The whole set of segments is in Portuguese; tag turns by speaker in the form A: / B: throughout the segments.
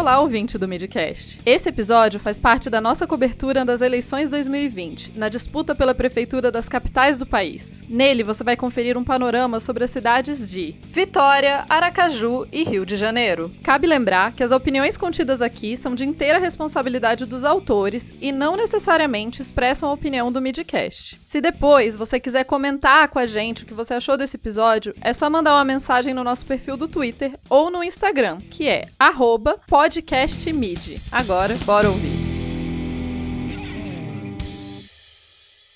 A: Olá, ouvinte do Midcast. Esse episódio faz parte da nossa cobertura das eleições 2020, na disputa pela prefeitura das capitais do país. Nele, você vai conferir um panorama sobre as cidades de Vitória, Aracaju e Rio de Janeiro. Cabe lembrar que as opiniões contidas aqui são de inteira responsabilidade dos autores e não necessariamente expressam a opinião do Midcast. Se depois você quiser comentar com a gente o que você achou desse episódio, é só mandar uma mensagem no nosso perfil do Twitter ou no Instagram, que é arroba Podcast Mid. Agora, bora ouvir.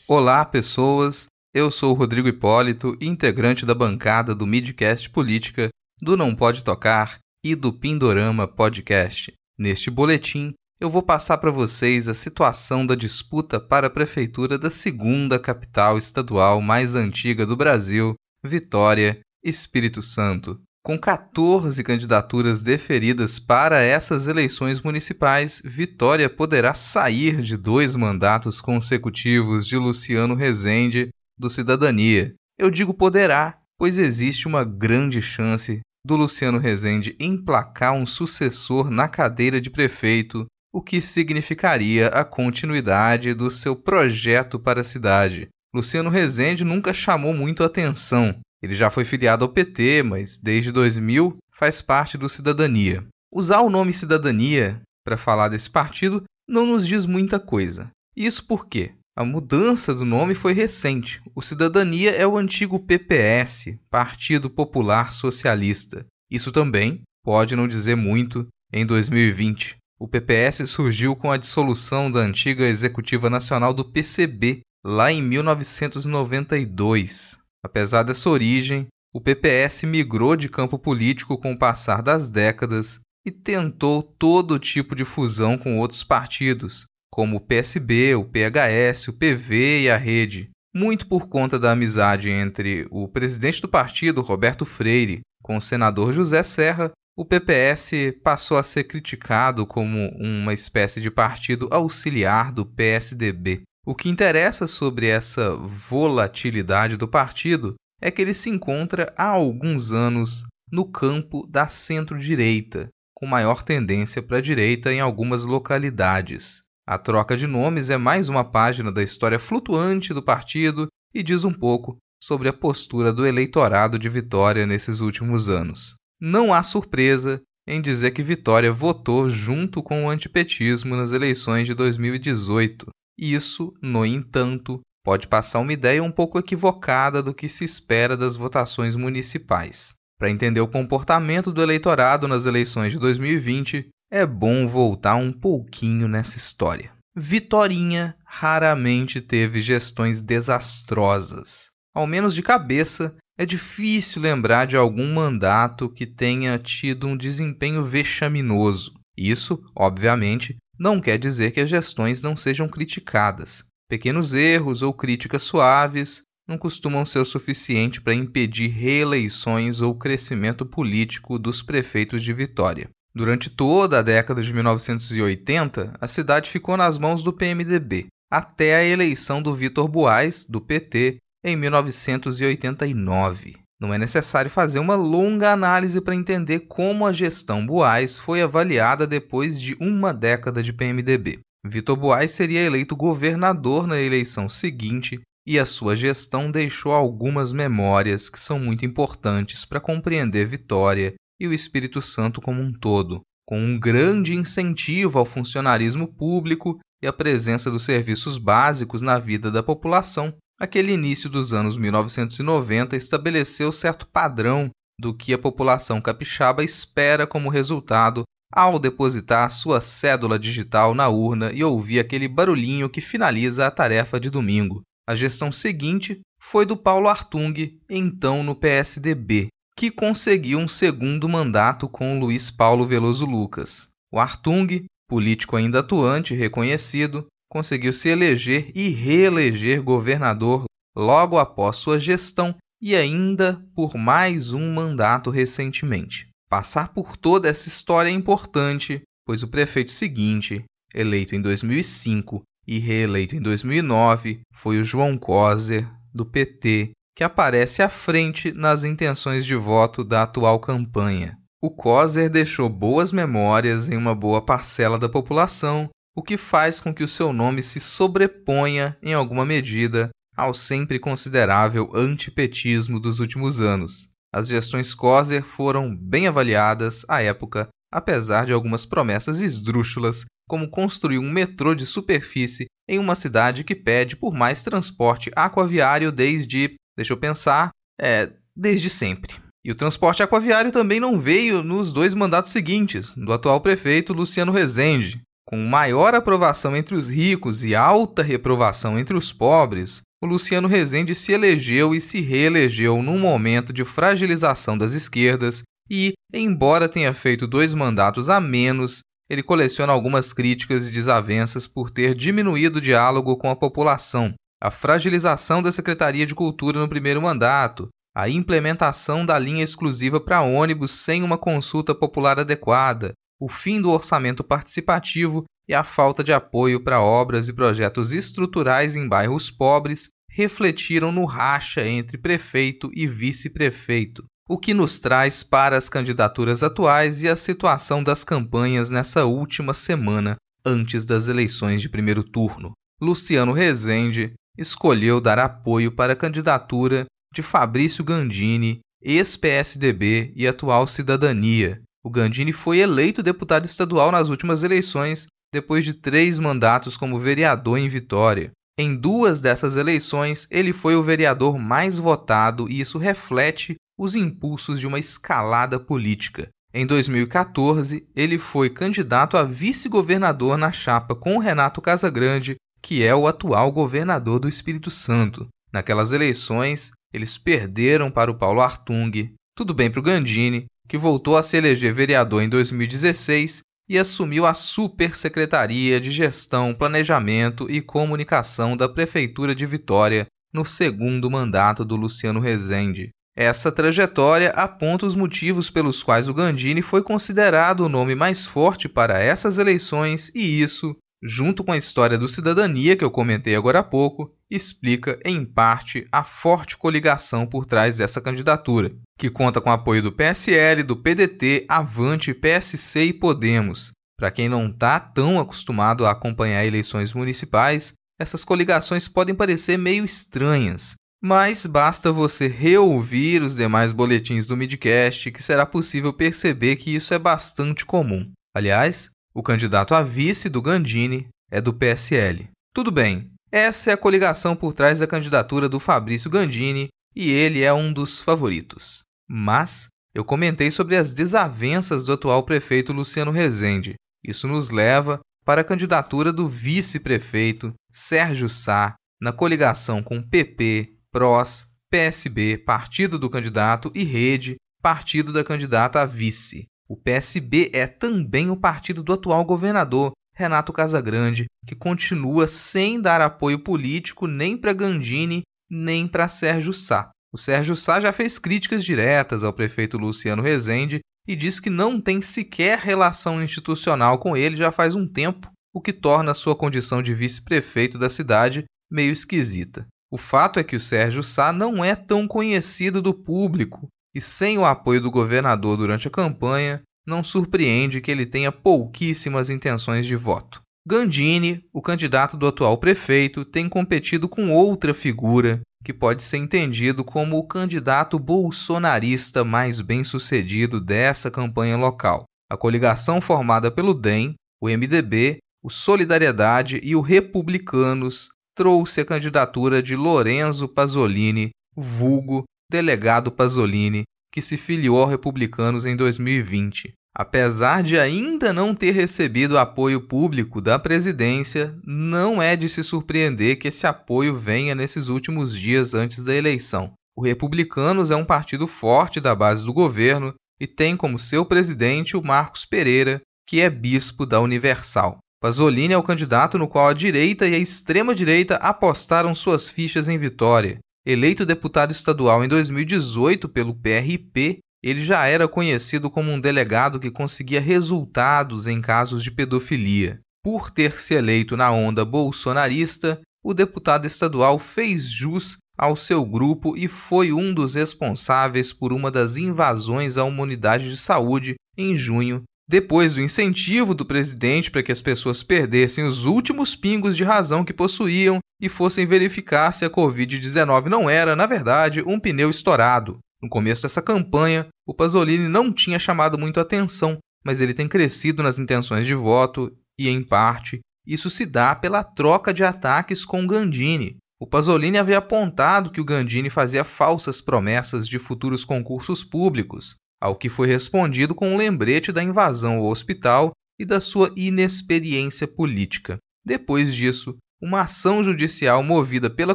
B: Olá, pessoas. Eu sou Rodrigo Hipólito, integrante da bancada do Midcast Política, do Não Pode Tocar e do Pindorama Podcast. Neste boletim, eu vou passar para vocês a situação da disputa para a prefeitura da segunda capital estadual mais antiga do Brasil, Vitória, Espírito Santo. Com 14 candidaturas deferidas para essas eleições municipais, Vitória poderá sair de dois mandatos consecutivos de Luciano Rezende do Cidadania. Eu digo poderá, pois existe uma grande chance do Luciano Rezende emplacar um sucessor na cadeira de prefeito, o que significaria a continuidade do seu projeto para a cidade. Luciano Rezende nunca chamou muito atenção, ele já foi filiado ao PT, mas desde 2000 faz parte do Cidadania. Usar o nome Cidadania para falar desse partido não nos diz muita coisa. Isso porque a mudança do nome foi recente. O Cidadania é o antigo PPS, Partido Popular Socialista. Isso também pode não dizer muito em 2020. O PPS surgiu com a dissolução da antiga Executiva Nacional do PCB, lá em 1992. Apesar dessa origem, o PPS migrou de campo político com o passar das décadas e tentou todo tipo de fusão com outros partidos, como o PSB, o PHS, o PV e a Rede, muito por conta da amizade entre o presidente do partido, Roberto Freire, com o senador José Serra, o PPS passou a ser criticado como uma espécie de partido auxiliar do PSDB. O que interessa sobre essa volatilidade do partido é que ele se encontra há alguns anos no campo da centro-direita, com maior tendência para a direita em algumas localidades. A troca de nomes é mais uma página da história flutuante do partido e diz um pouco sobre a postura do eleitorado de Vitória nesses últimos anos. Não há surpresa em dizer que Vitória votou junto com o antipetismo nas eleições de 2018, isso, no entanto, pode passar uma ideia um pouco equivocada do que se espera das votações municipais. Para entender o comportamento do eleitorado nas eleições de 2020, é bom voltar um pouquinho nessa história. Vitorinha raramente teve gestões desastrosas. Ao menos de cabeça, é difícil lembrar de algum mandato que tenha tido um desempenho vexaminoso. Isso, obviamente, não quer dizer que as gestões não sejam criticadas. Pequenos erros ou críticas suaves não costumam ser o suficiente para impedir reeleições ou crescimento político dos prefeitos de Vitória. Durante toda a década de 1980, a cidade ficou nas mãos do PMDB, até a eleição do Vitor Buais, do PT, em 1989. Não é necessário fazer uma longa análise para entender como a gestão Buais foi avaliada depois de uma década de PMDB. Vitor Buais seria eleito governador na eleição seguinte e a sua gestão deixou algumas memórias que são muito importantes para compreender Vitória e o Espírito Santo como um todo, com um grande incentivo ao funcionarismo público e a presença dos serviços básicos na vida da população, Aquele início dos anos 1990 estabeleceu certo padrão do que a população capixaba espera como resultado ao depositar sua cédula digital na urna e ouvir aquele barulhinho que finaliza a tarefa de domingo. A gestão seguinte foi do Paulo Artung, então no PSDB, que conseguiu um segundo mandato com Luiz Paulo Veloso Lucas. O Artung, político ainda atuante e reconhecido, conseguiu se eleger e reeleger governador logo após sua gestão e ainda por mais um mandato recentemente. Passar por toda essa história é importante, pois o prefeito seguinte, eleito em 2005 e reeleito em 2009, foi o João Coser, do PT, que aparece à frente nas intenções de voto da atual campanha. O Coser deixou boas memórias em uma boa parcela da população, o que faz com que o seu nome se sobreponha, em alguma medida, ao sempre considerável antipetismo dos últimos anos. As gestões Coser foram bem avaliadas à época, apesar de algumas promessas esdrúxulas, como construir um metrô de superfície em uma cidade que pede por mais transporte aquaviário desde, deixa eu pensar, é, desde sempre. E o transporte aquaviário também não veio nos dois mandatos seguintes, do atual prefeito Luciano Rezende. Com maior aprovação entre os ricos e alta reprovação entre os pobres, o Luciano Rezende se elegeu e se reelegeu num momento de fragilização das esquerdas e, embora tenha feito dois mandatos a menos, ele coleciona algumas críticas e desavenças por ter diminuído o diálogo com a população, a fragilização da Secretaria de Cultura no primeiro mandato, a implementação da linha exclusiva para ônibus sem uma consulta popular adequada, o fim do orçamento participativo e a falta de apoio para obras e projetos estruturais em bairros pobres refletiram no racha entre prefeito e vice-prefeito, o que nos traz para as candidaturas atuais e a situação das campanhas nessa última semana antes das eleições de primeiro turno. Luciano Rezende escolheu dar apoio para a candidatura de Fabrício Gandini, ex-PSDB e atual Cidadania. O Gandini foi eleito deputado estadual nas últimas eleições, depois de três mandatos como vereador em Vitória. Em duas dessas eleições, ele foi o vereador mais votado e isso reflete os impulsos de uma escalada política. Em 2014, ele foi candidato a vice-governador na chapa com Renato Casagrande, que é o atual governador do Espírito Santo. Naquelas eleições, eles perderam para o Paulo Artung. Tudo bem para o Gandini, que voltou a se eleger vereador em 2016 e assumiu a Supersecretaria de Gestão, Planejamento e Comunicação da Prefeitura de Vitória no segundo mandato do Luciano Rezende. Essa trajetória aponta os motivos pelos quais o Gandini foi considerado o nome mais forte para essas eleições e isso junto com a história do Cidadania que eu comentei agora há pouco, explica em parte a forte coligação por trás dessa candidatura, que conta com apoio do PSL, do PDT, Avante, PSC e Podemos. Para quem não está tão acostumado a acompanhar eleições municipais, essas coligações podem parecer meio estranhas, mas basta você reouvir os demais boletins do Midcast que será possível perceber que isso é bastante comum. Aliás, o candidato a vice do Gandini é do PSL. Tudo bem, essa é a coligação por trás da candidatura do Fabrício Gandini e ele é um dos favoritos. Mas eu comentei sobre as desavenças do atual prefeito Luciano Rezende. Isso nos leva para a candidatura do vice-prefeito Sérgio Sá na coligação com PP, PROS, PSB, partido do candidato, e Rede, partido da candidata a vice. O PSB é também o partido do atual governador, Renato Casagrande, que continua sem dar apoio político nem para Gandini nem para Sérgio Sá. O Sérgio Sá já fez críticas diretas ao prefeito Luciano Rezende e diz que não tem sequer relação institucional com ele já faz um tempo, o que torna sua condição de vice-prefeito da cidade meio esquisita. O fato é que o Sérgio Sá não é tão conhecido do público e sem o apoio do governador durante a campanha, não surpreende que ele tenha pouquíssimas intenções de voto. Gandini, o candidato do atual prefeito, tem competido com outra figura que pode ser entendido como o candidato bolsonarista mais bem-sucedido dessa campanha local. A coligação formada pelo DEM, o MDB, o Solidariedade e o Republicanos trouxe a candidatura de Lorenzo Pasolini, vulgo delegado Pasolini, que se filiou aos republicanos em 2020. Apesar de ainda não ter recebido apoio público da presidência, não é de se surpreender que esse apoio venha nesses últimos dias antes da eleição. O Republicanos é um partido forte da base do governo e tem como seu presidente o Marcos Pereira, que é bispo da Universal. Pasolini é o candidato no qual a direita e a extrema-direita apostaram suas fichas em vitória. Eleito deputado estadual em 2018 pelo PRP, ele já era conhecido como um delegado que conseguia resultados em casos de pedofilia. Por ter se eleito na onda bolsonarista, o deputado estadual fez jus ao seu grupo e foi um dos responsáveis por uma das invasões a uma de saúde em junho, depois do incentivo do presidente para que as pessoas perdessem os últimos pingos de razão que possuíam e fossem verificar se a Covid-19 não era, na verdade, um pneu estourado. No começo dessa campanha, o Pasolini não tinha chamado muito atenção, mas ele tem crescido nas intenções de voto e, em parte, isso se dá pela troca de ataques com Gandini. O Pasolini havia apontado que o Gandini fazia falsas promessas de futuros concursos públicos, ao que foi respondido com um lembrete da invasão ao hospital e da sua inexperiência política. Depois disso, uma ação judicial movida pela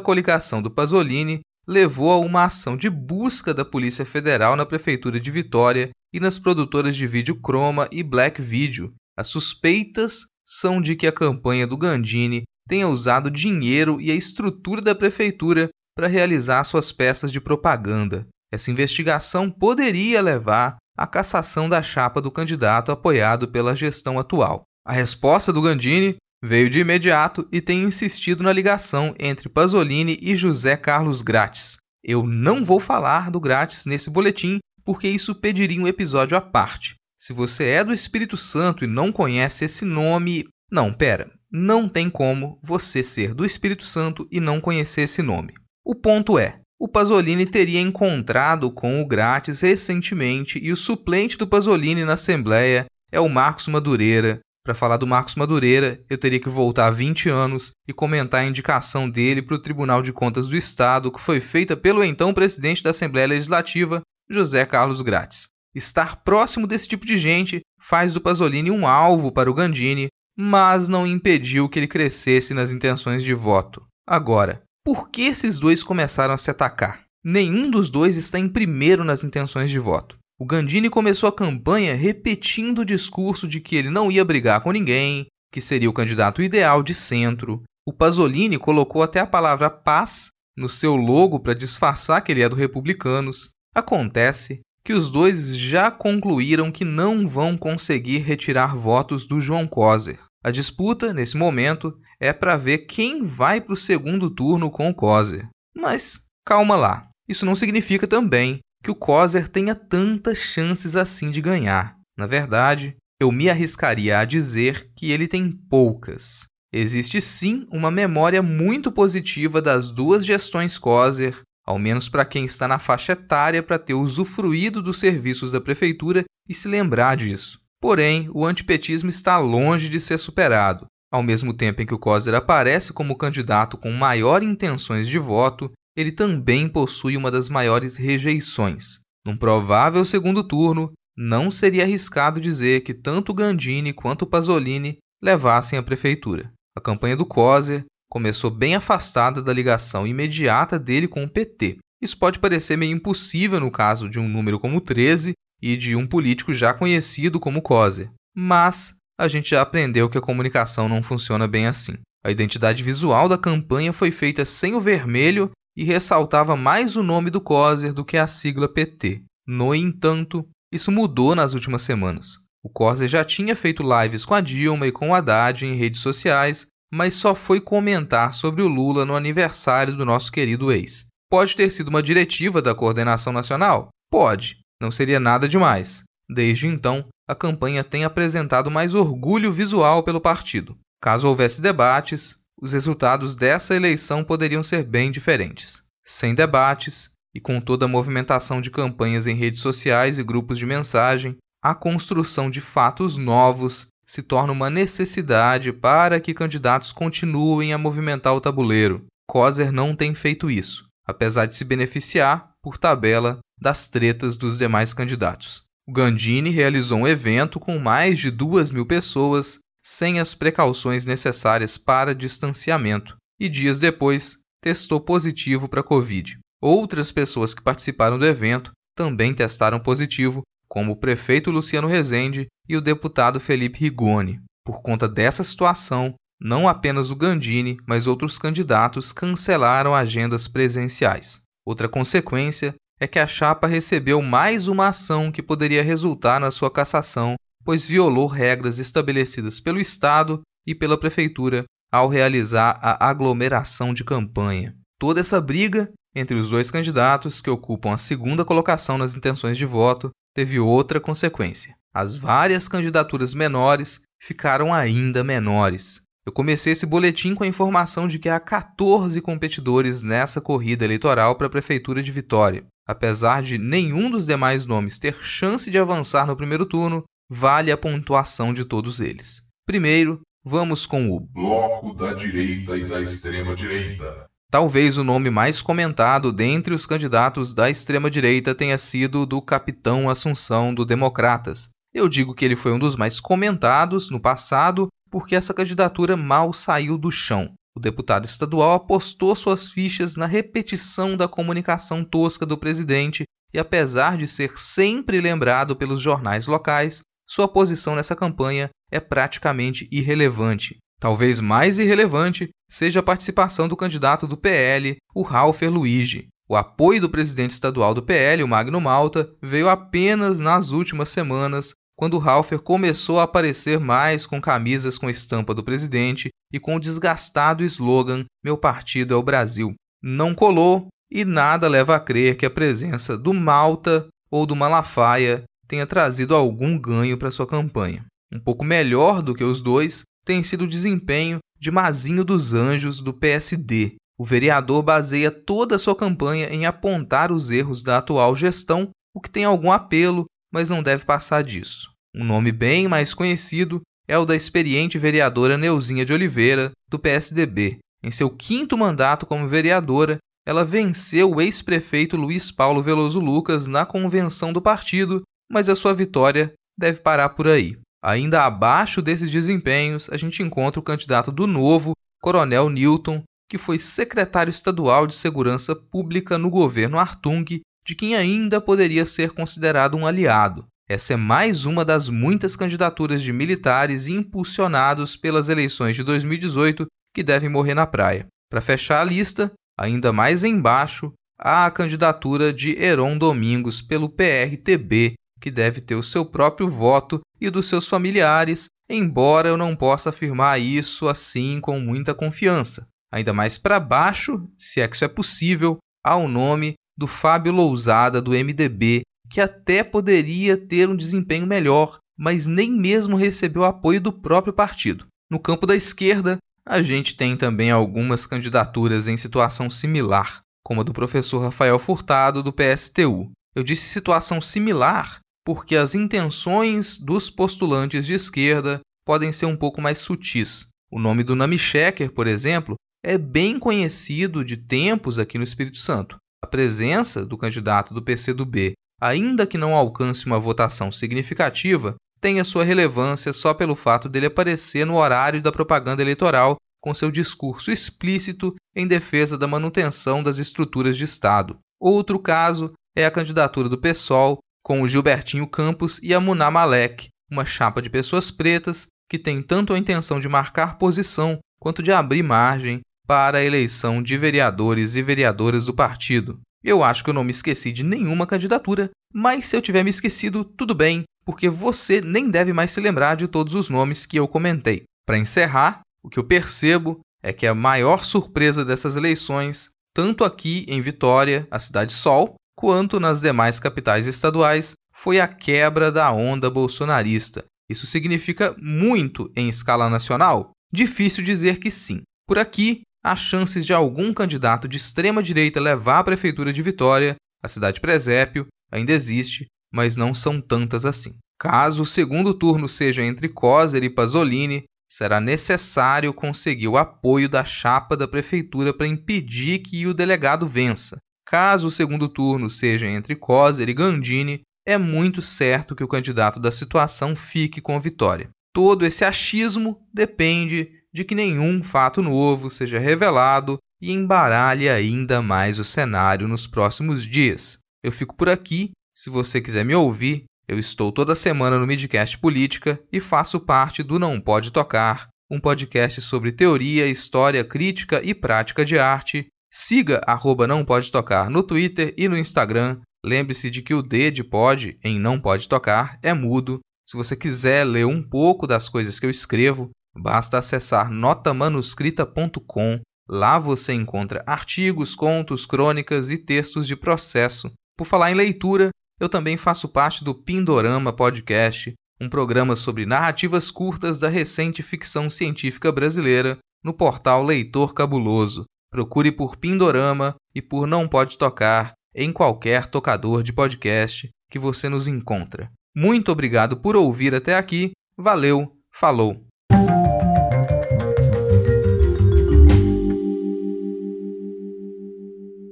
B: coligação do Pasolini levou a uma ação de busca da Polícia Federal na Prefeitura de Vitória e nas produtoras de vídeo Chroma e Black Video. As suspeitas são de que a campanha do Gandini tenha usado dinheiro e a estrutura da prefeitura para realizar suas peças de propaganda. Essa investigação poderia levar à cassação da chapa do candidato apoiado pela gestão atual. A resposta do Gandini veio de imediato e tem insistido na ligação entre Pasolini e José Carlos Grátis. Eu não vou falar do Grátis nesse boletim porque isso pediria um episódio à parte. Se você é do Espírito Santo e não conhece esse nome. Não, pera. Não tem como você ser do Espírito Santo e não conhecer esse nome. O ponto é: o Pasolini teria encontrado com o Grátis recentemente e o suplente do Pasolini na Assembleia é o Marcos Madureira. Para falar do Marcos Madureira, eu teria que voltar 20 anos e comentar a indicação dele para o Tribunal de Contas do Estado, que foi feita pelo então presidente da Assembleia Legislativa, José Carlos Grátis. Estar próximo desse tipo de gente faz do Pasolini um alvo para o Gandini, mas não impediu que ele crescesse nas intenções de voto. Agora, por que esses dois começaram a se atacar? Nenhum dos dois está em primeiro nas intenções de voto. O Gandini começou a campanha repetindo o discurso de que ele não ia brigar com ninguém, que seria o candidato ideal de centro. O Pasolini colocou até a palavra paz no seu logo para disfarçar que ele é do Republicanos. Acontece que os dois já concluíram que não vão conseguir retirar votos do João Coser. A disputa, nesse momento, é para ver quem vai para o segundo turno com o Coser. Mas calma lá, isso não significa também que o Coser tenha tantas chances assim de ganhar. Na verdade, eu me arriscaria a dizer que ele tem poucas. Existe sim uma memória muito positiva das duas gestões Coser ao menos para quem está na faixa etária para ter usufruído dos serviços da prefeitura e se lembrar disso. Porém, o antipetismo está longe de ser superado. Ao mesmo tempo em que o Coser aparece como candidato com maior intenções de voto, ele também possui uma das maiores rejeições. Num provável segundo turno, não seria arriscado dizer que tanto Gandini quanto Pasolini levassem a prefeitura. A campanha do Coser começou bem afastada da ligação imediata dele com o PT. Isso pode parecer meio impossível no caso de um número como 13 e de um político já conhecido como Coser. Mas a gente já aprendeu que a comunicação não funciona bem assim. A identidade visual da campanha foi feita sem o vermelho e ressaltava mais o nome do Coser do que a sigla PT. No entanto, isso mudou nas últimas semanas. O Coser já tinha feito lives com a Dilma e com o Haddad em redes sociais mas só foi comentar sobre o Lula no aniversário do nosso querido ex. Pode ter sido uma diretiva da coordenação nacional? Pode, não seria nada demais. Desde então, a campanha tem apresentado mais orgulho visual pelo partido. Caso houvesse debates, os resultados dessa eleição poderiam ser bem diferentes. Sem debates e com toda a movimentação de campanhas em redes sociais e grupos de mensagem, a construção de fatos novos se torna uma necessidade para que candidatos continuem a movimentar o tabuleiro. Coser não tem feito isso, apesar de se beneficiar, por tabela, das tretas dos demais candidatos. O Gandini realizou um evento com mais de duas mil pessoas, sem as precauções necessárias para distanciamento, e dias depois testou positivo para Covid. Outras pessoas que participaram do evento também testaram positivo, como o prefeito Luciano Rezende e o deputado Felipe Rigoni. Por conta dessa situação, não apenas o Gandini, mas outros candidatos cancelaram agendas presenciais. Outra consequência é que a chapa recebeu mais uma ação que poderia resultar na sua cassação, pois violou regras estabelecidas pelo Estado e pela Prefeitura ao realizar a aglomeração de campanha. Toda essa briga entre os dois candidatos que ocupam a segunda colocação nas intenções de voto, teve outra consequência. As várias candidaturas menores ficaram ainda menores. Eu comecei esse boletim com a informação de que há 14 competidores nessa corrida eleitoral para a Prefeitura de Vitória. Apesar de nenhum dos demais nomes ter chance de avançar no primeiro turno, vale a pontuação de todos eles. Primeiro, vamos com o
C: Bloco da Direita e da Extrema Direita.
B: Talvez o nome mais comentado dentre os candidatos da extrema-direita tenha sido do Capitão Assunção do Democratas. Eu digo que ele foi um dos mais comentados no passado porque essa candidatura mal saiu do chão. O deputado estadual apostou suas fichas na repetição da comunicação tosca do presidente e, apesar de ser sempre lembrado pelos jornais locais, sua posição nessa campanha é praticamente irrelevante. Talvez mais irrelevante seja a participação do candidato do PL, o Ralfer Luigi. O apoio do presidente estadual do PL, o Magno Malta, veio apenas nas últimas semanas, quando o Ralfer começou a aparecer mais com camisas com estampa do presidente e com o desgastado slogan Meu partido é o Brasil. Não colou e nada leva a crer que a presença do Malta ou do Malafaia tenha trazido algum ganho para sua campanha. Um pouco melhor do que os dois tem sido o desempenho de Mazinho dos Anjos do PSD. O vereador baseia toda a sua campanha em apontar os erros da atual gestão, o que tem algum apelo, mas não deve passar disso. Um nome bem mais conhecido é o da experiente vereadora Neuzinha de Oliveira, do PSDB. Em seu quinto mandato como vereadora, ela venceu o ex-prefeito Luiz Paulo Veloso Lucas na convenção do partido, mas a sua vitória deve parar por aí. Ainda abaixo desses desempenhos, a gente encontra o candidato do novo, Coronel Newton, que foi secretário estadual de Segurança Pública no governo Artung, de quem ainda poderia ser considerado um aliado. Essa é mais uma das muitas candidaturas de militares impulsionados pelas eleições de 2018 que devem morrer na praia. Para fechar a lista, ainda mais embaixo, há a candidatura de Heron Domingos pelo PRTB, que deve ter o seu próprio voto e dos seus familiares, embora eu não possa afirmar isso assim com muita confiança. Ainda mais para baixo, se é que isso é possível, há o nome do Fábio Lousada do MDB, que até poderia ter um desempenho melhor, mas nem mesmo recebeu apoio do próprio partido. No campo da esquerda, a gente tem também algumas candidaturas em situação similar, como a do professor Rafael Furtado do PSTU. Eu disse situação similar porque as intenções dos postulantes de esquerda podem ser um pouco mais sutis. O nome do Nami Sheker, por exemplo, é bem conhecido de tempos aqui no Espírito Santo. A presença do candidato do PCdoB, ainda que não alcance uma votação significativa, tem a sua relevância só pelo fato dele aparecer no horário da propaganda eleitoral com seu discurso explícito em defesa da manutenção das estruturas de Estado. Outro caso é a candidatura do PSOL com o Gilbertinho Campos e a Muná Malek, uma chapa de pessoas pretas que tem tanto a intenção de marcar posição quanto de abrir margem para a eleição de vereadores e vereadoras do partido. Eu acho que eu não me esqueci de nenhuma candidatura, mas se eu tiver me esquecido, tudo bem, porque você nem deve mais se lembrar de todos os nomes que eu comentei. Para encerrar, o que eu percebo é que a maior surpresa dessas eleições, tanto aqui em Vitória, a cidade Sol, quanto nas demais capitais estaduais, foi a quebra da onda bolsonarista. Isso significa muito em escala nacional? Difícil dizer que sim. Por aqui, as chances de algum candidato de extrema direita levar a prefeitura de Vitória, a cidade presépio, ainda existe, mas não são tantas assim. Caso o segundo turno seja entre Coser e Pasolini, será necessário conseguir o apoio da chapa da prefeitura para impedir que o delegado vença. Caso o segundo turno seja entre Coser e Gandini, é muito certo que o candidato da situação fique com a vitória. Todo esse achismo depende de que nenhum fato novo seja revelado e embaralhe ainda mais o cenário nos próximos dias. Eu fico por aqui. Se você quiser me ouvir, eu estou toda semana no Midcast Política e faço parte do Não Pode Tocar, um podcast sobre teoria, história, crítica e prática de arte Siga arroba Não Pode Tocar no Twitter e no Instagram. Lembre-se de que o D de pode em Não Pode Tocar é mudo. Se você quiser ler um pouco das coisas que eu escrevo, basta acessar notamanuscrita.com. Lá você encontra artigos, contos, crônicas e textos de processo. Por falar em leitura, eu também faço parte do Pindorama Podcast, um programa sobre narrativas curtas da recente ficção científica brasileira no portal Leitor Cabuloso. Procure por Pindorama e por Não Pode Tocar em qualquer tocador de podcast que você nos encontra. Muito obrigado por ouvir até aqui. Valeu, falou!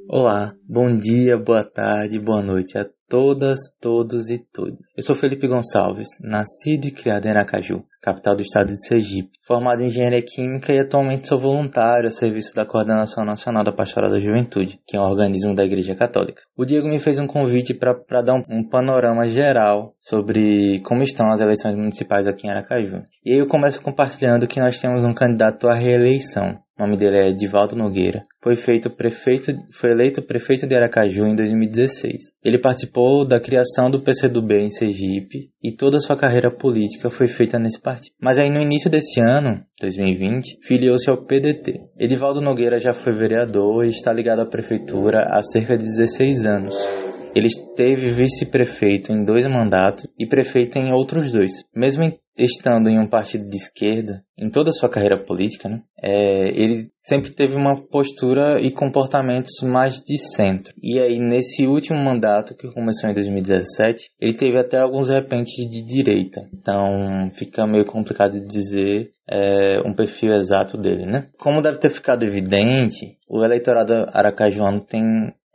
D: Olá, bom dia, boa tarde, boa noite a todas, todos e todas. Eu sou Felipe Gonçalves, nascido e criado em Aracaju, capital do estado de Sergipe, formado em engenharia química e atualmente sou voluntário a serviço da Coordenação Nacional da Pastoral da Juventude, que é um organismo da Igreja Católica. O Diego me fez um convite para dar um, um, panorama geral sobre como estão as eleições municipais aqui em Aracaju. E aí eu começo compartilhando que nós temos um candidato à reeleição, o nome dele é Edivaldo Nogueira, foi, feito prefeito, foi eleito prefeito de Aracaju em 2016. Ele participou da criação do PCdoB em Sergipe e toda sua carreira política foi feita nesse partido. Mas aí no início desse ano, 2020, filiou-se ao PDT. Edivaldo Nogueira já foi vereador e está ligado à prefeitura há cerca de 16 anos. Ele esteve vice-prefeito em dois mandatos e prefeito em outros dois. Mesmo estando em um partido de esquerda, em toda a sua carreira política, né, é, ele sempre teve uma postura e comportamentos mais de centro. E aí, nesse último mandato, que começou em 2017, ele teve até alguns repentes de direita. Então, fica meio complicado de dizer é, um perfil exato dele, né? Como deve ter ficado evidente, o eleitorado aracajuano tem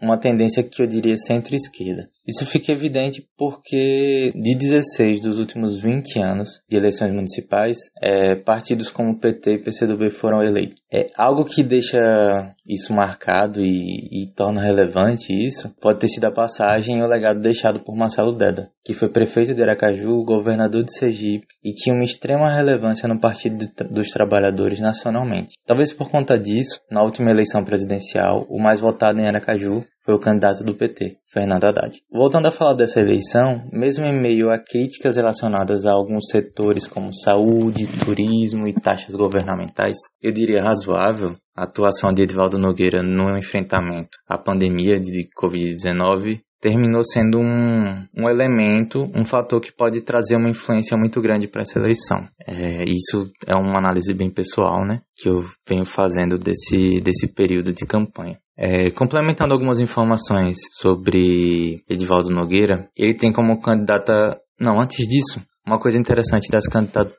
D: uma tendência que eu diria centro-esquerda. Isso fica evidente porque de 16 dos últimos 20 anos de eleições municipais, é, partidos como PT e PCdoB foram eleitos. É algo que deixa isso marcado e, e, torna relevante isso pode ter sido a passagem e o legado deixado por Marcelo Deda, que foi prefeito de Aracaju, governador de Sergipe e tinha uma extrema relevância no Partido de, dos Trabalhadores nacionalmente. Talvez por conta disso, na última eleição presidencial, o mais votado em Aracaju foi o candidato do PT, Fernando Haddad. Voltando a falar dessa eleição, mesmo em meio a críticas relacionadas a alguns setores como saúde, turismo e taxas governamentais, eu diria razoável a atuação de Edvaldo Nogueira no enfrentamento à pandemia de Covid-19 terminou sendo um, um elemento, um fator que pode trazer uma influência muito grande para essa eleição. É, isso é uma análise bem pessoal, né, que eu venho fazendo desse, desse período de campanha. É, complementando algumas informações sobre Edivaldo Nogueira, ele tem como candidata. Não, antes disso, uma coisa interessante das,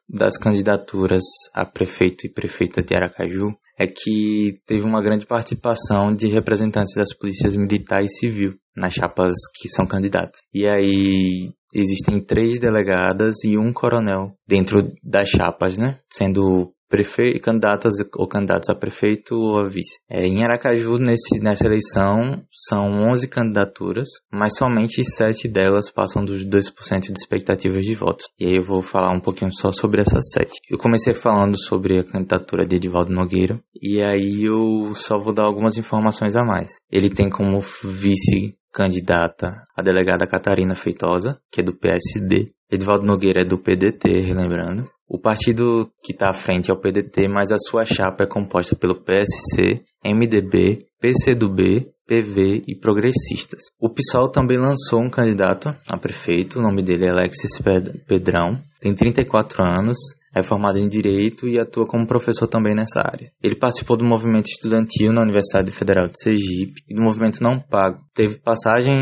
D: das candidaturas a prefeito e prefeita de Aracaju é que teve uma grande participação de representantes das polícias militar e civil nas chapas que são candidatos. E aí existem três delegadas e um coronel dentro das chapas, né? Sendo prefeito, candidatas ou candidatos a prefeito ou a vice. É, em Aracaju, nesse, nessa eleição, são 11 candidaturas, mas somente 7 delas passam dos 2% de expectativas de votos. E aí eu vou falar um pouquinho só sobre essas 7. Eu comecei falando sobre a candidatura de Edivaldo Nogueira, e aí eu só vou dar algumas informações a mais. Ele tem como vice candidata a delegada Catarina Feitosa, que é do PSD. Edvaldo Nogueira é do PDT, relembrando. O partido que está à frente é o PDT, mas a sua chapa é composta pelo PSC, MDB, PCdoB, PV e Progressistas. O PSOL também lançou um candidato a prefeito, o nome dele é Alexis Pedrão, tem 34 anos, é formado em Direito e atua como professor também nessa área. Ele participou do movimento estudantil na Universidade Federal de Sergipe e do movimento não pago. Teve passagem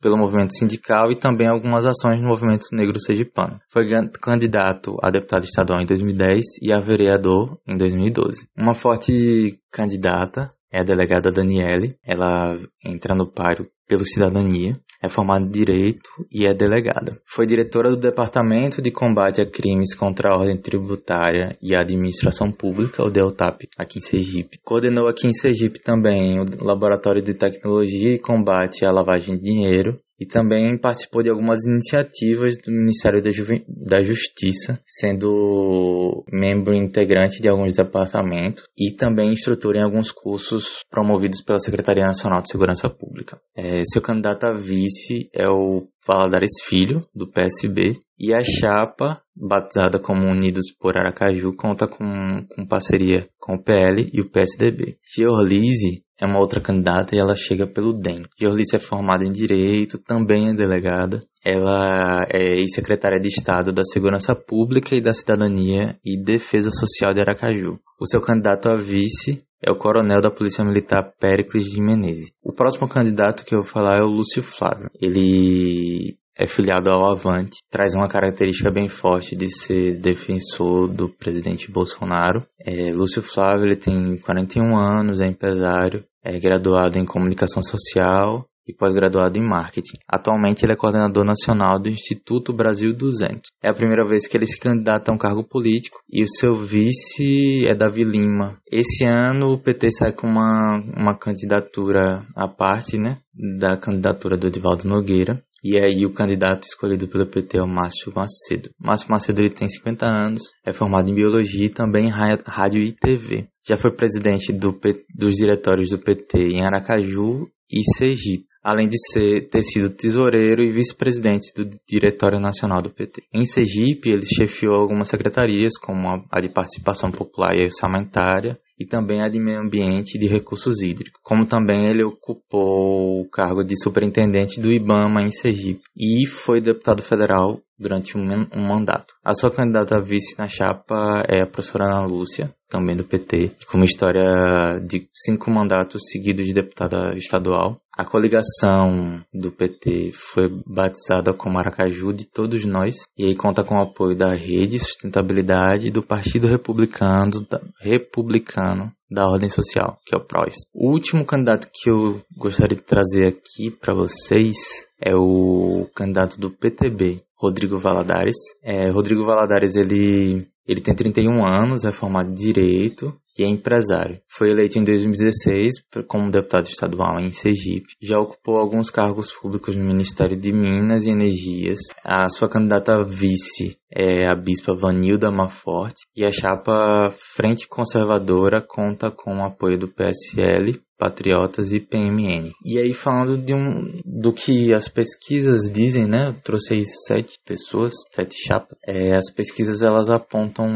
D: pelo movimento sindical e também algumas ações no movimento negro sergipano. Foi candidato a deputado estadual em 2010 e a vereador em 2012. Uma forte candidata é a delegada Daniele. Ela entra no páreo pelo Cidadania é formada em Direito e é delegada. Foi diretora do Departamento de Combate a Crimes contra a Ordem Tributária e a Administração Pública, o DELTAP, aqui em Sergipe. Coordenou aqui em Sergipe também o Laboratório de Tecnologia e Combate à Lavagem de Dinheiro e também participou de algumas iniciativas do Ministério da, Juve... da Justiça, sendo membro integrante de alguns departamentos e também instrutor em alguns cursos promovidos pela Secretaria Nacional de Segurança Pública. É, seu candidato a vice é o Valadares Filho, do PSB, e a chapa, batizada como Unidos por Aracaju, conta com, com parceria com o PL e o PSDB. Georlise é uma outra candidata e ela chega pelo DEM. Georlise é formada em Direito, também é delegada. Ela é ex-secretária de Estado da Segurança Pública e da Cidadania e Defesa Social de Aracaju. O seu candidato a vice é o coronel da Polícia Militar Péricles de Menezes. O próximo candidato que eu vou falar é o Lúcio Flávio. Ele é filiado ao Avante, traz uma característica bem forte de ser defensor do presidente Bolsonaro. É, Lúcio Flávio ele tem 41 anos, é empresário, é graduado em comunicação social e pós-graduado em marketing. Atualmente ele é coordenador nacional do Instituto Brasil 200. É a primeira vez que ele se candidata a um cargo político e o seu vice é Davi Lima. Esse ano o PT sai com uma, uma candidatura à parte, né, da candidatura do Edivaldo Nogueira. E aí o candidato escolhido pelo PT é o Márcio Macedo. Márcio Macedo ele tem 50 anos, é formado em biologia e também em rádio e TV. Já foi presidente do, dos diretórios do PT em Aracaju e Sergipe além de ser, ter sido tesoureiro e vice-presidente do Diretório Nacional do PT. Em Sergipe, ele chefiou algumas secretarias, como a de Participação Popular e Orçamentária, e também a de Meio Ambiente e de Recursos Hídricos, como também ele ocupou o cargo de superintendente do IBAMA em Sergipe e foi deputado federal durante um, um mandato. A sua candidata a vice na chapa é a professora Ana Lúcia, também do PT, com uma história de cinco mandatos seguidos de deputada estadual. A coligação do PT foi batizada como Aracaju de Todos Nós e aí conta com o apoio da Rede Sustentabilidade do Partido Republicano, da, Republicano da Ordem Social, que é o PROS. O último candidato que eu gostaria de trazer aqui para vocês é o candidato do PTB, Rodrigo Valadares. É, Rodrigo Valadares ele ele tem 31 anos, é formado em Direito e é empresário. Foi eleito em 2016 como deputado estadual em Sergipe. Já ocupou alguns cargos públicos no Ministério de Minas e Energias. A sua candidata vice é a bispa Vanilda Maforte e a chapa Frente Conservadora conta com o apoio do PSL, Patriotas e PMN. E aí falando de um do que as pesquisas dizem, né? Eu trouxe aí sete pessoas, sete chapas. É, as pesquisas elas apontam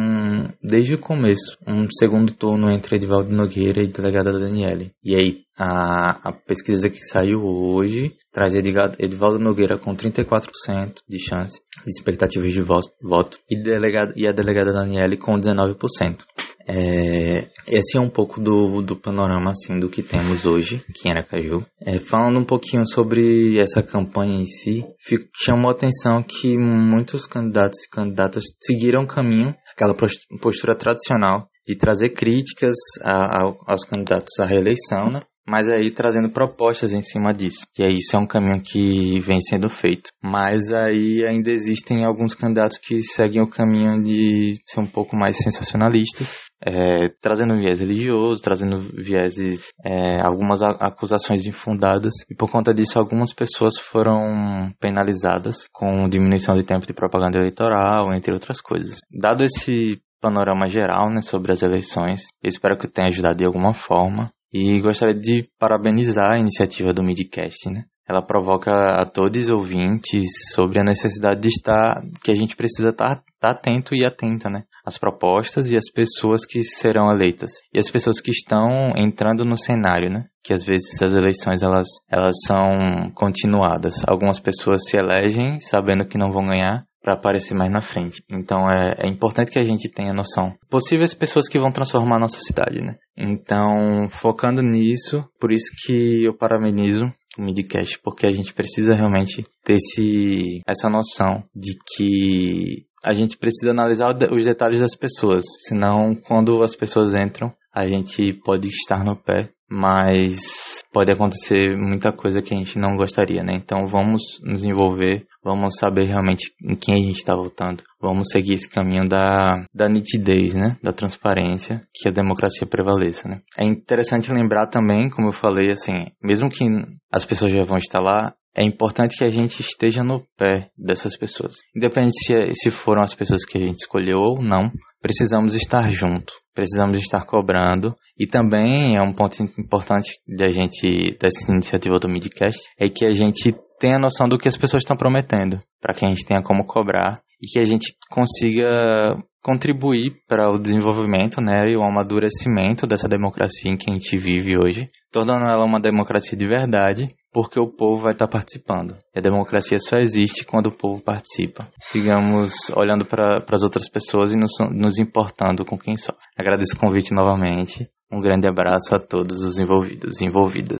D: desde o começo um segundo turno entre Edivaldo Nogueira e delegada Daniele. E aí a, a pesquisa que saiu hoje traz Edivaldo Nogueira com 34% de chance de expectativas de voto e, delegado, e a delegada Daniele com 19%. É, esse é um pouco do, do panorama assim do que temos hoje aqui em Aracaju. É, falando um pouquinho sobre essa campanha em si, fico, chamou a atenção que muitos candidatos e candidatas seguiram o caminho, aquela postura tradicional de trazer críticas a, a, aos candidatos à reeleição, né? Mas aí trazendo propostas em cima disso. E aí isso é um caminho que vem sendo feito. Mas aí ainda existem alguns candidatos que seguem o caminho de ser um pouco mais sensacionalistas, é, trazendo viés religioso, trazendo vieses, é, algumas acusações infundadas, e por conta disso algumas pessoas foram penalizadas com diminuição de tempo de propaganda eleitoral, entre outras coisas. Dado esse panorama geral né, sobre as eleições, eu espero que eu tenha ajudado de alguma forma. E gostaria de parabenizar a iniciativa do Midcast, né? Ela provoca a todos os ouvintes sobre a necessidade de estar, que a gente precisa estar, estar atento e atenta, né? As propostas e as pessoas que serão eleitas. E as pessoas que estão entrando no cenário, né? Que às vezes as eleições elas, elas são continuadas. Algumas pessoas se elegem sabendo que não vão ganhar, para aparecer mais na frente. Então é, é, importante que a gente tenha noção. Possíveis pessoas que vão transformar a nossa cidade, né? Então, focando nisso, por isso que eu parabenizo o Midcast, porque a gente precisa realmente ter esse, essa noção de que a gente precisa analisar os detalhes das pessoas, senão quando as pessoas entram, a gente pode estar no pé, mas pode acontecer muita coisa que a gente não gostaria, né? Então vamos nos envolver, vamos saber realmente em quem a gente está votando, vamos seguir esse caminho da, da nitidez, né? Da transparência, que a democracia prevaleça, né? É interessante lembrar também, como eu falei, assim, mesmo que as pessoas já vão estar lá, é importante que a gente esteja no pé dessas pessoas. Independente se, se foram as pessoas que a gente escolheu ou não, precisamos estar junto, precisamos estar cobrando. E também é um ponto importante da gente, dessa iniciativa do Midcast, é que a gente tenha noção do que as pessoas estão prometendo, para que a gente tenha como cobrar e que a gente consiga contribuir para o desenvolvimento né, e o amadurecimento dessa democracia em que a gente vive hoje, tornando ela uma democracia de verdade, porque o povo vai estar participando. E a democracia só existe quando o povo participa. Sigamos olhando para as outras pessoas e nos, nos importando com quem sofre. Agradeço o convite novamente. Um grande abraço a todos os envolvidos e envolvidas.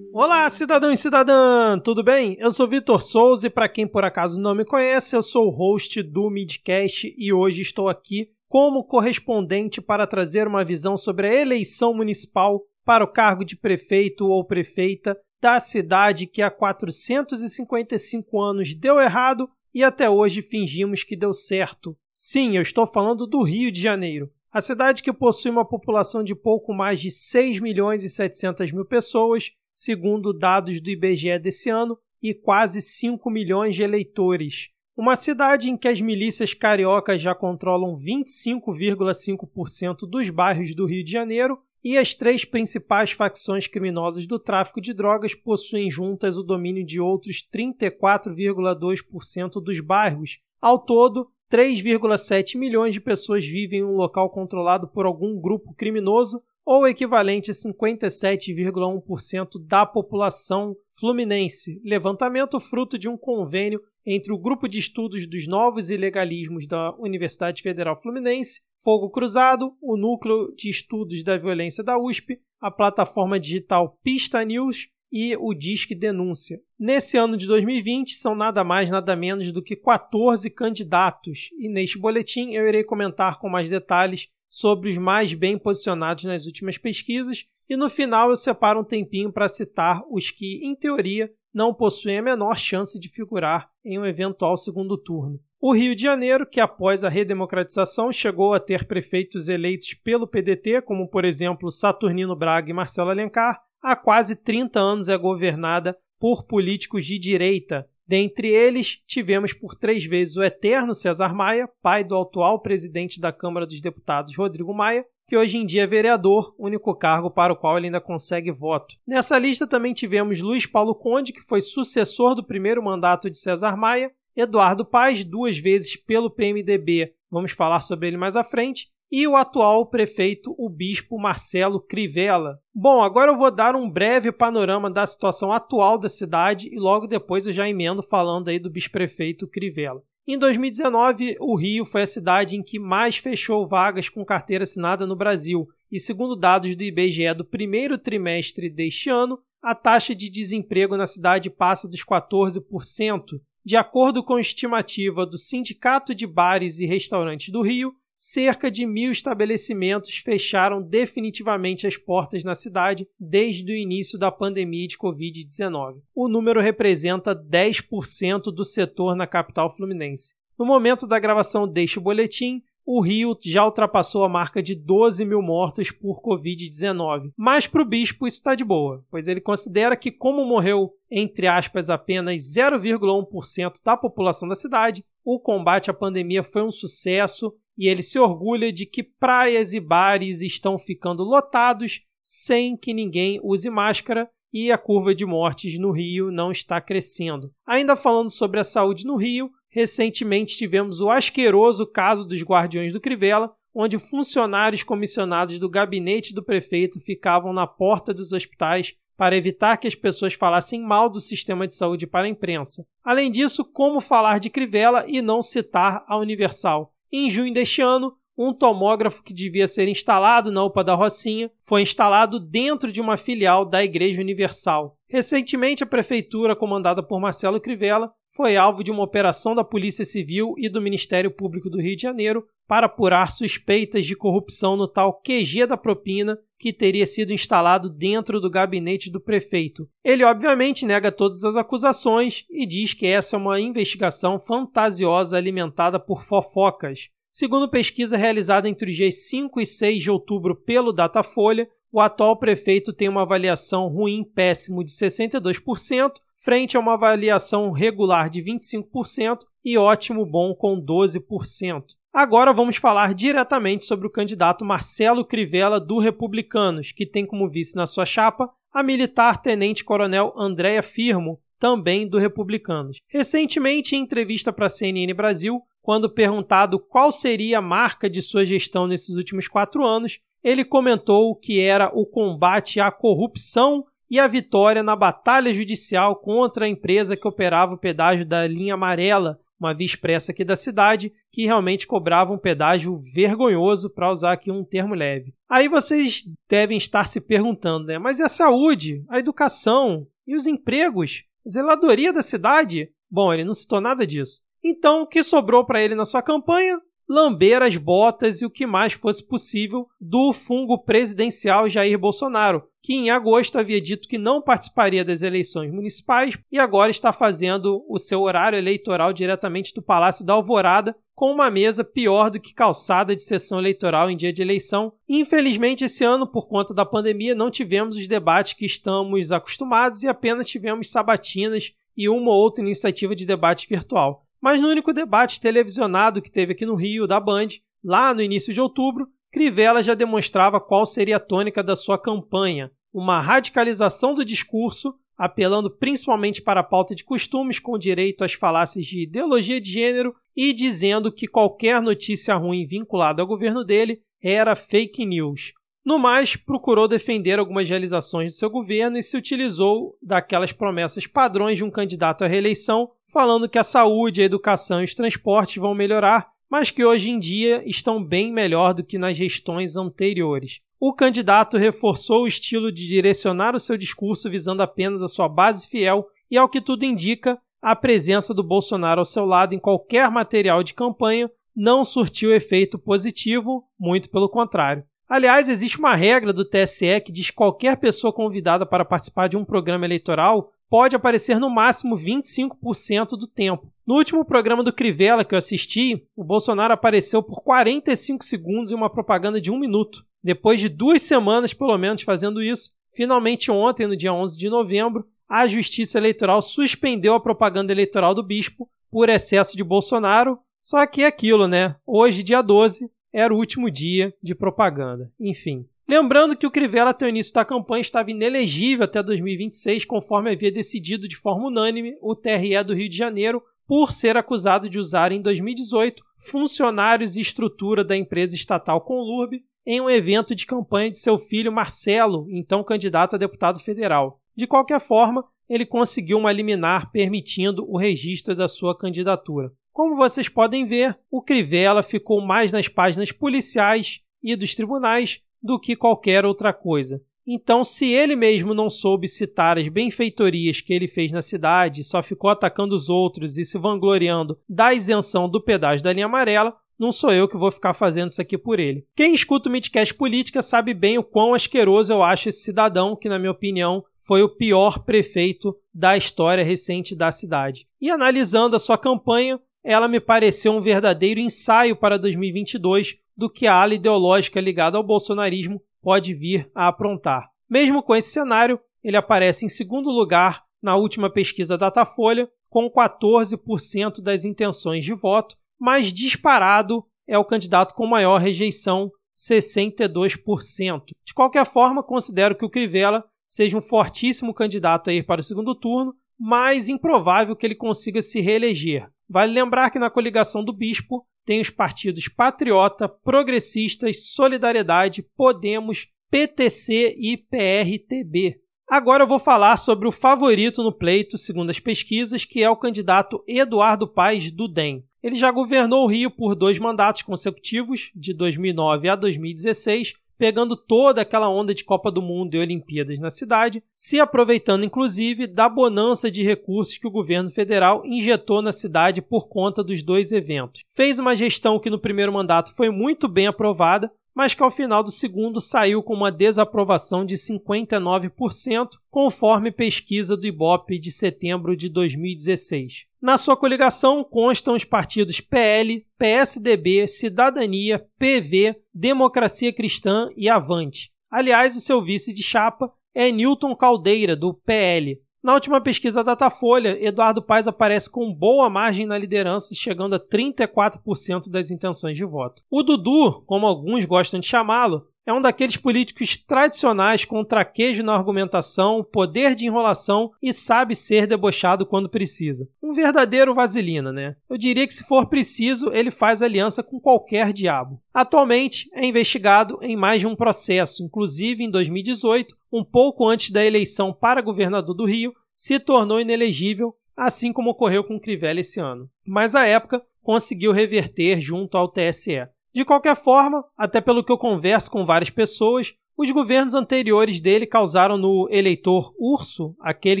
E: Olá, cidadão e cidadã, tudo bem? Eu sou Vitor Souza e para quem por acaso não me conhece, eu sou o host do Midcast e hoje estou aqui como correspondente para trazer uma visão sobre a eleição municipal para o cargo de prefeito ou prefeita da cidade que há 455 anos deu errado e até hoje fingimos que deu certo. Sim, eu estou falando do Rio de Janeiro. A cidade que possui uma população de pouco mais de 6 milhões e 700 mil pessoas segundo dados do IBGE desse ano, e quase 5 milhões de eleitores. Uma cidade em que as milícias cariocas já controlam 25,5% dos bairros do Rio de Janeiro e as três principais facções criminosas do tráfico de drogas possuem juntas o domínio de outros 34,2% dos bairros. Ao todo, 3,7 milhões de pessoas vivem em um local controlado por algum grupo criminoso, ou equivalente a 57,1% da população fluminense. Levantamento fruto de um convênio entre o Grupo de Estudos dos Novos Ilegalismos da Universidade Federal Fluminense, Fogo Cruzado, o Núcleo de Estudos da Violência da USP, a plataforma digital Pista News e o Disque Denúncia. Nesse ano de 2020, são nada mais nada menos do que 14 candidatos, e neste boletim eu irei comentar com mais detalhes sobre os mais bem posicionados nas últimas pesquisas, e no final eu separo um tempinho para citar os que, em teoria, não possuem a menor chance de figurar em um eventual segundo turno. O Rio de Janeiro, que após a redemocratização chegou a ter prefeitos eleitos pelo PDT, como por exemplo Saturnino Braga e Marcelo Alencar, há quase 30 anos é governada por políticos de direita, Dentre eles, tivemos por três vezes o eterno César Maia, pai do atual presidente da Câmara dos Deputados, Rodrigo Maia, que hoje em dia é vereador, único cargo para o qual ele ainda consegue voto. Nessa lista também tivemos Luiz Paulo Conde, que foi sucessor do primeiro mandato de César Maia, Eduardo Paes, duas vezes pelo PMDB, vamos falar sobre ele mais à frente, e o atual prefeito, o bispo Marcelo Crivella. Bom, agora eu vou dar um breve panorama da situação atual da cidade e logo depois eu já emendo falando aí do bisprefeito Crivella. Em 2019, o Rio foi a cidade em que mais fechou vagas com carteira assinada no Brasil, e segundo dados do IBGE do primeiro trimestre deste ano, a taxa de desemprego na cidade passa dos 14%. De acordo com a estimativa do Sindicato de Bares e Restaurantes do Rio, cerca de mil estabelecimentos fecharam definitivamente as portas na cidade desde o início da pandemia de Covid-19. O número representa 10% do setor na capital fluminense. No momento da gravação deste boletim, o Rio já ultrapassou a marca de 12 mil mortos por Covid-19. Mas para o bispo isso está de boa, pois ele considera que, como morreu, entre aspas, apenas 0,1% da população da cidade, o combate à pandemia foi um sucesso e ele se orgulha de que praias e bares estão ficando lotados sem que ninguém use máscara e a curva de mortes no Rio não está crescendo. Ainda falando sobre a saúde no Rio, recentemente tivemos o asqueroso caso dos Guardiões do Crivella, onde funcionários comissionados do gabinete do prefeito ficavam na porta dos hospitais para evitar que as pessoas falassem mal do sistema de saúde para a imprensa. Além disso, como falar de Crivella e não citar a Universal? Em junho deste ano, um tomógrafo que devia ser instalado na UPA da Rocinha foi instalado dentro de uma filial da Igreja Universal. Recentemente, a prefeitura, comandada por Marcelo Crivella, foi alvo de uma operação da Polícia Civil e do Ministério Público do Rio de Janeiro para apurar suspeitas de corrupção no tal QG da propina que teria sido instalado dentro do gabinete do prefeito. Ele, obviamente, nega todas as acusações e diz que essa é uma investigação fantasiosa alimentada por fofocas. Segundo pesquisa realizada entre os dias 5 e 6 de outubro pelo Datafolha, o atual prefeito tem uma avaliação ruim péssimo de 62%, frente a uma avaliação regular de 25% e ótimo bom com 12%. Agora vamos falar diretamente sobre o candidato Marcelo Crivella do Republicanos, que tem como vice na sua chapa a militar tenente-coronel Andréa Firmo, também do Republicanos. Recentemente, em entrevista para a CNN Brasil, quando perguntado qual seria a marca de sua gestão nesses últimos quatro anos, ele comentou que era o combate à corrupção e a vitória na batalha judicial contra a empresa que operava o pedágio da linha amarela uma via expressa aqui da cidade, que realmente cobrava um pedágio vergonhoso, para usar aqui um termo leve. Aí vocês devem estar se perguntando, né? Mas e a saúde, a educação e os empregos? A zeladoria da cidade? Bom, ele não citou nada disso. Então, o que sobrou para ele na sua campanha? Lamber as botas e o que mais fosse possível do fungo presidencial Jair Bolsonaro, que em agosto havia dito que não participaria das eleições municipais e agora está fazendo o seu horário eleitoral diretamente do Palácio da Alvorada, com uma mesa pior do que calçada de sessão eleitoral em dia de eleição. Infelizmente, esse ano, por conta da pandemia, não tivemos os debates que estamos acostumados e apenas tivemos sabatinas e uma ou outra iniciativa de debate virtual. Mas no único debate televisionado que teve aqui no Rio, da Band, lá no início de outubro, Crivella já demonstrava qual seria a tônica da sua campanha: uma radicalização do discurso, apelando principalmente para a pauta de costumes com direito às falácias de ideologia de gênero e dizendo que qualquer notícia ruim vinculada ao governo dele era fake news. No mais, procurou defender algumas realizações do seu governo e se utilizou daquelas promessas padrões de um candidato à reeleição, falando que a saúde, a educação e os transportes vão melhorar, mas que hoje em dia estão bem melhor do que nas gestões anteriores. O candidato reforçou o estilo de direcionar o seu discurso visando apenas a sua base fiel e, ao que tudo indica, a presença do Bolsonaro ao seu lado em qualquer material de campanha não surtiu efeito positivo, muito pelo contrário. Aliás, existe uma regra do TSE que diz que qualquer pessoa convidada para participar de um programa eleitoral pode aparecer no máximo 25% do tempo. No último programa do Crivella que eu assisti, o Bolsonaro apareceu por 45 segundos em uma propaganda de um minuto. Depois de duas semanas, pelo menos, fazendo isso, finalmente ontem, no dia 11 de novembro, a Justiça Eleitoral suspendeu a propaganda eleitoral do bispo por excesso de Bolsonaro. Só que é aquilo, né? Hoje, dia 12, era o último dia de propaganda. Enfim. Lembrando que o Crivella até o início da campanha estava inelegível até 2026, conforme havia decidido de forma unânime o TRE do Rio de Janeiro, por ser acusado de usar em 2018 funcionários e estrutura da empresa estatal Conlurb em um evento de campanha de seu filho Marcelo, então candidato a deputado federal. De qualquer forma, ele conseguiu uma liminar permitindo o registro da sua candidatura. Como vocês podem ver, o Crivella ficou mais nas páginas policiais e dos tribunais do que qualquer outra coisa. Então, se ele mesmo não soube citar as benfeitorias que ele fez na cidade, só ficou atacando os outros e se vangloriando da isenção do pedágio da linha amarela, não sou eu que vou ficar fazendo isso aqui por ele. Quem escuta o Midcast Política sabe bem o quão asqueroso eu acho esse cidadão, que, na minha opinião, foi o pior prefeito da história recente da cidade. E analisando a sua campanha, ela me pareceu um verdadeiro ensaio para 2022 do que a ala ideológica ligada ao bolsonarismo pode vir a aprontar. Mesmo com esse cenário, ele aparece em segundo lugar na última pesquisa Datafolha, com 14% das intenções de voto, mas disparado é o candidato com maior rejeição, 62%. De qualquer forma, considero que o Crivella seja um fortíssimo candidato a ir para o segundo turno, mas improvável que ele consiga se reeleger. Vale lembrar que na coligação do bispo tem os partidos Patriota, Progressistas, Solidariedade, Podemos, PTC e PRTB. Agora eu vou falar sobre o favorito no pleito, segundo as pesquisas, que é o candidato Eduardo Paes do DEM. Ele já governou o Rio por dois mandatos consecutivos, de 2009 a 2016, pegando toda aquela onda de Copa do Mundo e Olimpíadas na cidade, se aproveitando inclusive da bonança de recursos que o governo federal injetou na cidade por conta dos dois eventos. Fez uma gestão que no primeiro mandato foi muito bem aprovada, mas que ao final do segundo saiu com uma desaprovação de 59%, conforme pesquisa do Ibope de setembro de 2016. Na sua coligação constam os partidos PL, PSDB, Cidadania, PV, Democracia Cristã e Avante. Aliás, o seu vice de chapa é Newton Caldeira, do PL. Na última pesquisa Datafolha, Eduardo Paes aparece com boa margem na liderança, chegando a 34% das intenções de voto. O Dudu, como alguns gostam de chamá-lo, é um daqueles políticos tradicionais com traquejo na argumentação, poder de enrolação e sabe ser debochado quando precisa. Um verdadeiro vaselina, né? Eu diria que se for preciso, ele faz aliança com qualquer diabo. Atualmente é investigado em mais de um processo, inclusive em 2018, um pouco antes da eleição para governador do Rio, se tornou inelegível, assim como ocorreu com Crivella esse ano. Mas à época conseguiu reverter junto ao TSE. De qualquer forma, até pelo que eu converso com várias pessoas, os governos anteriores dele causaram no eleitor urso, aquele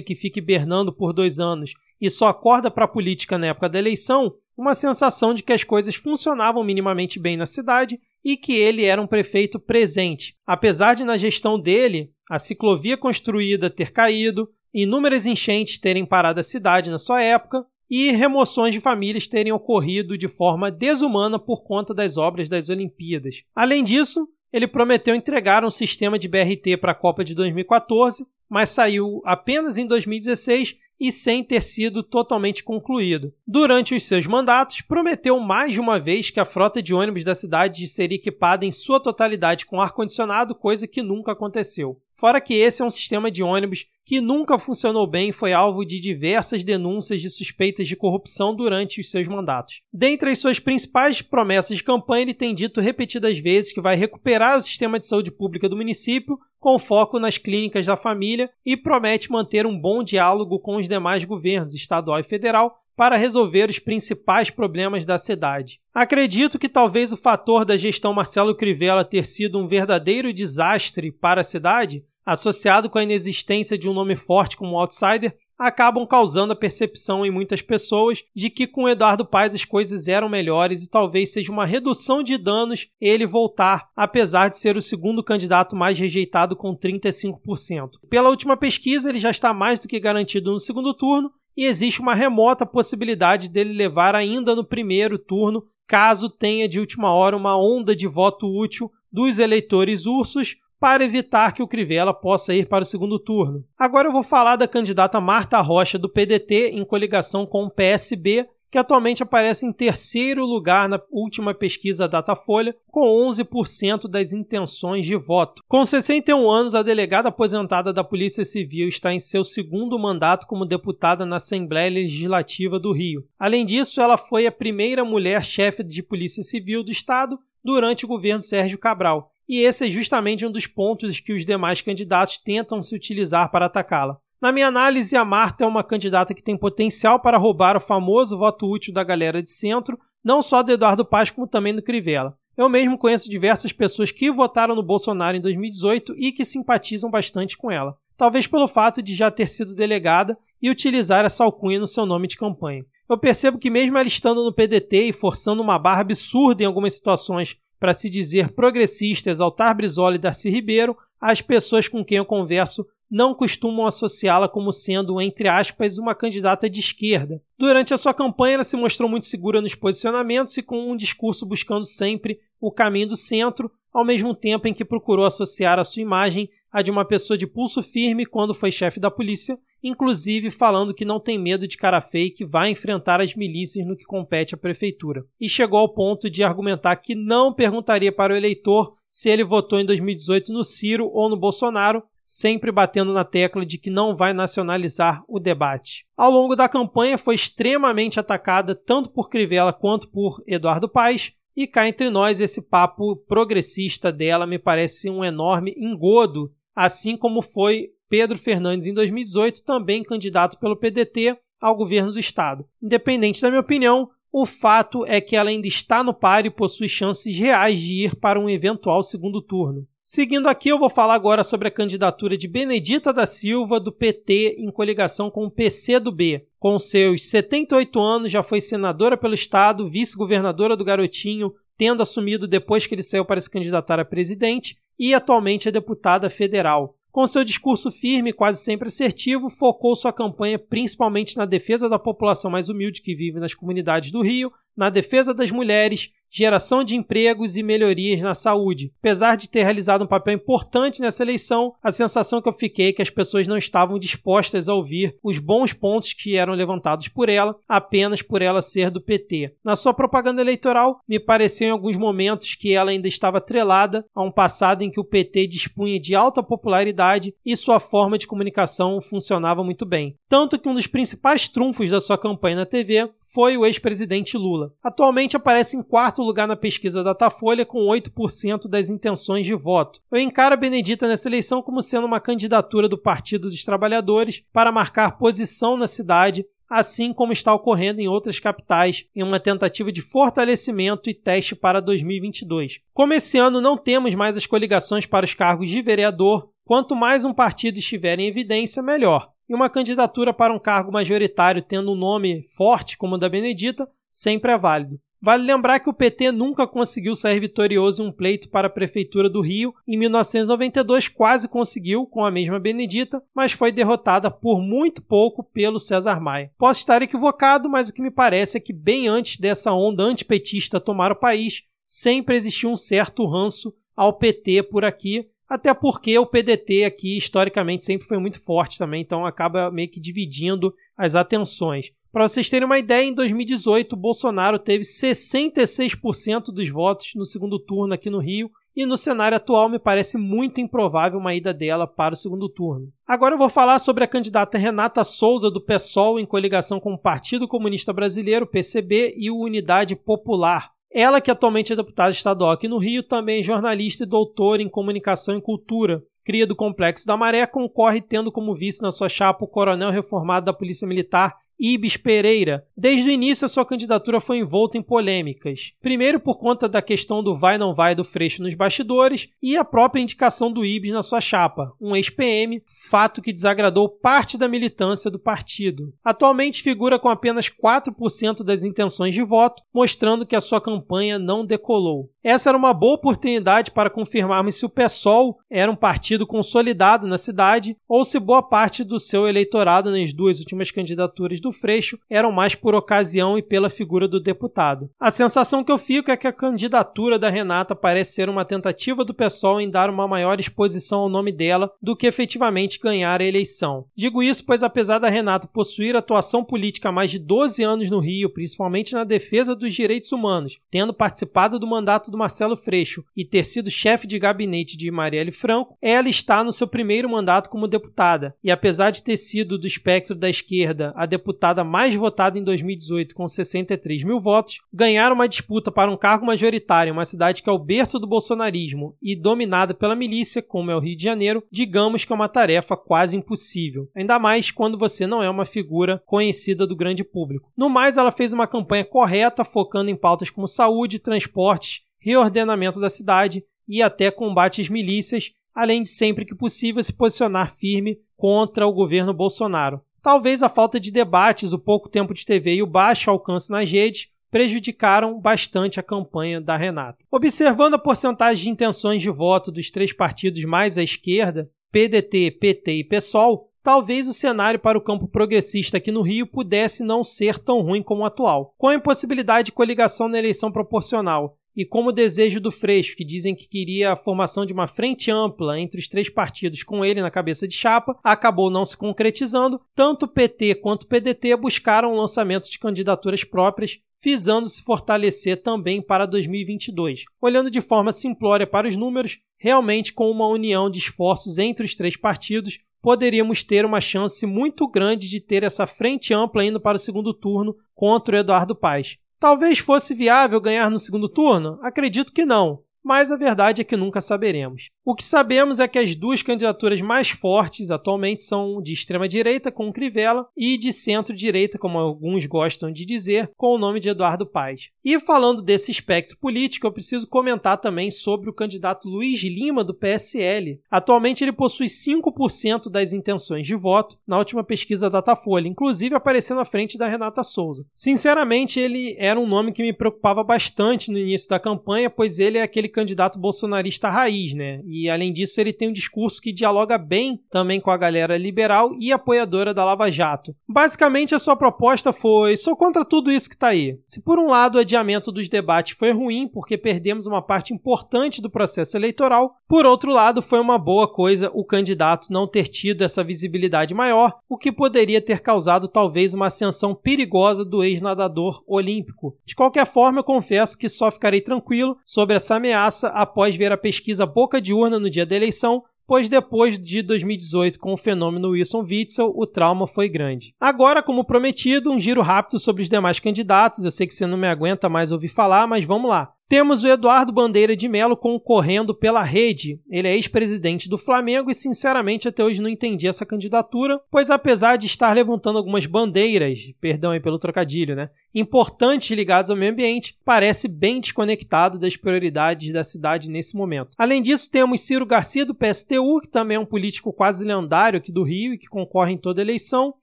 E: que fica hibernando por dois anos e só acorda para a política na época da eleição, uma sensação de que as coisas funcionavam minimamente bem na cidade e que ele era um prefeito presente. Apesar de, na gestão dele, a ciclovia construída ter caído, inúmeras enchentes terem parado a cidade na sua época, e remoções de famílias terem ocorrido de forma desumana por conta das obras das Olimpíadas. Além disso, ele prometeu entregar um sistema de BRT para a Copa de 2014, mas saiu apenas em 2016 e sem ter sido totalmente concluído. Durante os seus mandatos, prometeu mais uma vez que a frota de ônibus da cidade seria equipada em sua totalidade com ar-condicionado, coisa que nunca aconteceu. Fora que esse é um sistema de ônibus que nunca funcionou bem e foi alvo de diversas denúncias de suspeitas de corrupção durante os seus mandatos. Dentre as suas principais promessas de campanha, ele tem dito repetidas vezes que vai recuperar o sistema de saúde pública do município, com foco nas clínicas da família, e promete manter um bom diálogo com os demais governos, estadual e federal, para resolver os principais problemas da cidade. Acredito que talvez o fator da gestão Marcelo Crivella ter sido um verdadeiro desastre para a cidade, associado com a inexistência de um nome forte como outsider, acabam causando a percepção em muitas pessoas de que com Eduardo Paes as coisas eram melhores e talvez seja uma redução de danos ele voltar, apesar de ser o segundo candidato mais rejeitado com 35%. Pela última pesquisa, ele já está mais do que garantido no segundo turno e existe uma remota possibilidade dele levar ainda no primeiro turno, caso tenha de última hora uma onda de voto útil dos eleitores ursos para evitar que o Crivella possa ir para o segundo turno. Agora eu vou falar da candidata Marta Rocha do PDT em coligação com o PSB, que atualmente aparece em terceiro lugar na última pesquisa Datafolha, com 11% das intenções de voto. Com 61 anos, a delegada aposentada da Polícia Civil está em seu segundo mandato como deputada na Assembleia Legislativa do Rio. Além disso, ela foi a primeira mulher chefe de Polícia Civil do Estado durante o governo Sérgio Cabral. E esse é justamente um dos pontos que os demais candidatos tentam se utilizar para atacá-la. Na minha análise, a Marta é uma candidata que tem potencial para roubar o famoso voto útil da galera de centro, não só do Eduardo Paz, como também do Crivella. Eu mesmo conheço diversas pessoas que votaram no Bolsonaro em 2018 e que simpatizam bastante com ela. Talvez pelo fato de já ter sido delegada e utilizar essa alcunha no seu nome de campanha. Eu percebo que, mesmo ela estando no PDT e forçando uma barra absurda em algumas situações para se dizer progressista, exaltar Brizola e Darcy Ribeiro, as pessoas com quem eu converso não costumam associá-la como sendo, entre aspas, uma candidata de esquerda. Durante a sua campanha, ela se mostrou muito segura nos posicionamentos e com um discurso buscando sempre o caminho do centro, ao mesmo tempo em que procurou associar a sua imagem à de uma pessoa de pulso firme quando foi chefe da polícia, inclusive falando que não tem medo de cara feia e que vai enfrentar as milícias no que compete à prefeitura. E chegou ao ponto de argumentar que não perguntaria para o eleitor se ele votou em 2018 no Ciro ou no Bolsonaro, sempre batendo na tecla de que não vai nacionalizar o debate. Ao longo da campanha foi extremamente atacada tanto por Crivella quanto por Eduardo Paes, e cá entre nós esse papo progressista dela me parece um enorme engodo, assim como foi Pedro Fernandes em 2018, também candidato pelo PDT ao governo do estado. Independente da minha opinião, o fato é que ela ainda está no par e possui chances reais de ir para um eventual segundo turno. Seguindo aqui, eu vou falar agora sobre a candidatura de Benedita da Silva, do PT, em coligação com o PCdoB. Com seus 78 anos, já foi senadora pelo Estado, vice-governadora do Garotinho, tendo assumido depois que ele saiu para se candidatar a presidente, e atualmente é deputada federal. Com seu discurso firme e quase sempre assertivo, focou sua campanha principalmente na defesa da população mais humilde que vive nas comunidades do Rio, na defesa das mulheres, geração de empregos e melhorias na saúde. Apesar de ter realizado um papel importante nessa eleição, a sensação que eu fiquei é que as pessoas não estavam dispostas a ouvir os bons pontos que eram levantados por ela, apenas por ela ser do PT. Na sua propaganda eleitoral, me pareceu em alguns momentos que ela ainda estava atrelada a um passado em que o PT dispunha de alta popularidade e sua forma de comunicação funcionava muito bem. Tanto que um dos principais trunfos da sua campanha na TV foi o ex-presidente Lula. Atualmente aparece em quarto lugar na pesquisa Datafolha com 8% das intenções de voto. Eu encaro a Benedita nessa eleição como sendo uma candidatura do Partido dos Trabalhadores para marcar posição na cidade assim como está ocorrendo em outras capitais, em uma tentativa de fortalecimento e teste para 2022. Como esse ano não temos mais as coligações para os cargos de vereador, quanto mais um partido estiver em evidência, melhor. E uma candidatura para um cargo majoritário tendo um nome forte como o da Benedita sempre é válido. Vale lembrar que o PT nunca conseguiu sair vitorioso em um pleito para a Prefeitura do Rio. Em 1992 quase conseguiu, com a mesma Benedita, mas foi derrotada por muito pouco pelo César Maia. Posso estar equivocado, mas o que me parece é que bem antes dessa onda antipetista tomar o país, sempre existiu um certo ranço ao PT por aqui, até porque o PDT aqui historicamente sempre foi muito forte também, então acaba meio que dividindo as atenções. Para vocês terem uma ideia, em 2018, Bolsonaro teve 66% dos votos no segundo turno aqui no Rio, e no cenário atual me parece muito improvável uma ida dela para o segundo turno. Agora eu vou falar sobre a candidata Renata Souza do PSOL em coligação com o Partido Comunista Brasileiro, PCB, e o Unidade Popular. Ela, que atualmente é deputada estadual aqui no Rio, também é jornalista e doutora em comunicação e cultura. Cria do Complexo da Maré, concorre tendo como vice na sua chapa o coronel reformado da Polícia Militar Ibis Pereira. Desde o início, a sua candidatura foi envolta em polêmicas. Primeiro, por conta da questão do vai não vai do Freixo nos bastidores e a própria indicação do Ibis na sua chapa, um ex-PM, fato que desagradou parte da militância do partido. Atualmente figura com apenas 4% das intenções de voto, mostrando que a sua campanha não decolou. Essa era uma boa oportunidade para confirmarmos se o PSOL era um partido consolidado na cidade ou se boa parte do seu eleitorado nas duas últimas candidaturas do Freixo eram mais por ocasião e pela figura do deputado. A sensação que eu fico é que a candidatura da Renata parece ser uma tentativa do PSOL em dar uma maior exposição ao nome dela do que efetivamente ganhar a eleição. Digo isso pois apesar da Renata possuir atuação política há mais de 12 anos no Rio, principalmente na defesa dos direitos humanos, tendo participado do mandato do Marcelo Freixo e ter sido chefe de gabinete de Marielle Franco, ela está no seu primeiro mandato como deputada. E apesar de ter sido do espectro da esquerda a deputada mais votada em 2018 com 63 mil votos, ganhar uma disputa para um cargo majoritário em uma cidade que é o berço do bolsonarismo e dominada pela milícia, como é o Rio de Janeiro, digamos que é uma tarefa quase impossível. Ainda mais quando você não é uma figura conhecida do grande público. No mais, ela fez uma campanha correta, focando em pautas como saúde, transportes reordenamento da cidade e até combate às milícias, além de sempre que possível se posicionar firme contra o governo Bolsonaro. Talvez a falta de debates, o pouco tempo de TV e o baixo alcance nas redes prejudicaram bastante a campanha da Renata. Observando a porcentagem de intenções de voto dos três partidos mais à esquerda, PDT, PT e PSOL, talvez o cenário para o campo progressista aqui no Rio pudesse não ser tão ruim como o atual. Com a impossibilidade de coligação na eleição proporcional e como o desejo do Freixo, que dizem que queria a formação de uma frente ampla entre os três partidos com ele na cabeça de chapa, acabou não se concretizando, tanto o PT quanto o PDT buscaram o lançamento de candidaturas próprias, visando se fortalecer também para 2022. Olhando de forma simplória para os números, realmente com uma união de esforços entre os três partidos, poderíamos ter uma chance muito grande de ter essa frente ampla indo para o segundo turno contra o Eduardo Paes. Talvez fosse viável ganhar no segundo turno? Acredito que não mas a verdade é que nunca saberemos. O que sabemos é que as duas candidaturas mais fortes atualmente são de extrema-direita, com Crivella, e de centro-direita, como alguns gostam de dizer, com o nome de Eduardo Paes. E falando desse espectro político, eu preciso comentar também sobre o candidato Luiz Lima, do PSL. Atualmente ele possui 5% das intenções de voto na última pesquisa Datafolha, inclusive aparecendo à frente da Renata Souza. Sinceramente, ele era um nome que me preocupava bastante no início da campanha, pois ele é aquele candidato bolsonarista raiz, né? E E além disso, ele tem um discurso que dialoga bem também com a galera liberal e apoiadora da Lava Jato. Basicamente, a sua proposta foi: sou contra tudo isso que está aí. Se por um lado o adiamento dos debates foi ruim porque perdemos uma parte importante do processo eleitoral, por outro lado, foi uma boa coisa o candidato não ter tido essa visibilidade maior, o que poderia ter causado talvez uma ascensão perigosa do ex-nadador olímpico. De qualquer forma, eu confesso que só ficarei tranquilo sobre essa ameaça após ver a pesquisa boca de urna no dia da eleição, pois depois de 2018, com o fenômeno Wilson Witzel, o trauma foi grande. Agora, como prometido, um giro rápido sobre os demais candidatos. Eu sei que você não me aguenta mais ouvir falar, mas vamos lá. Temos o Eduardo Bandeira de Melo concorrendo pela rede. Ele é ex-presidente do Flamengo e, sinceramente, até hoje não entendi essa candidatura, pois apesar de estar levantando algumas bandeiras, perdão aí pelo trocadilho, né? Importantes ligadas ao meio ambiente, parece bem desconectado das prioridades da cidade nesse momento. Além disso, temos Ciro Garcia do PSTU, que também é um político quase lendário aqui do Rio e que concorre em toda eleição.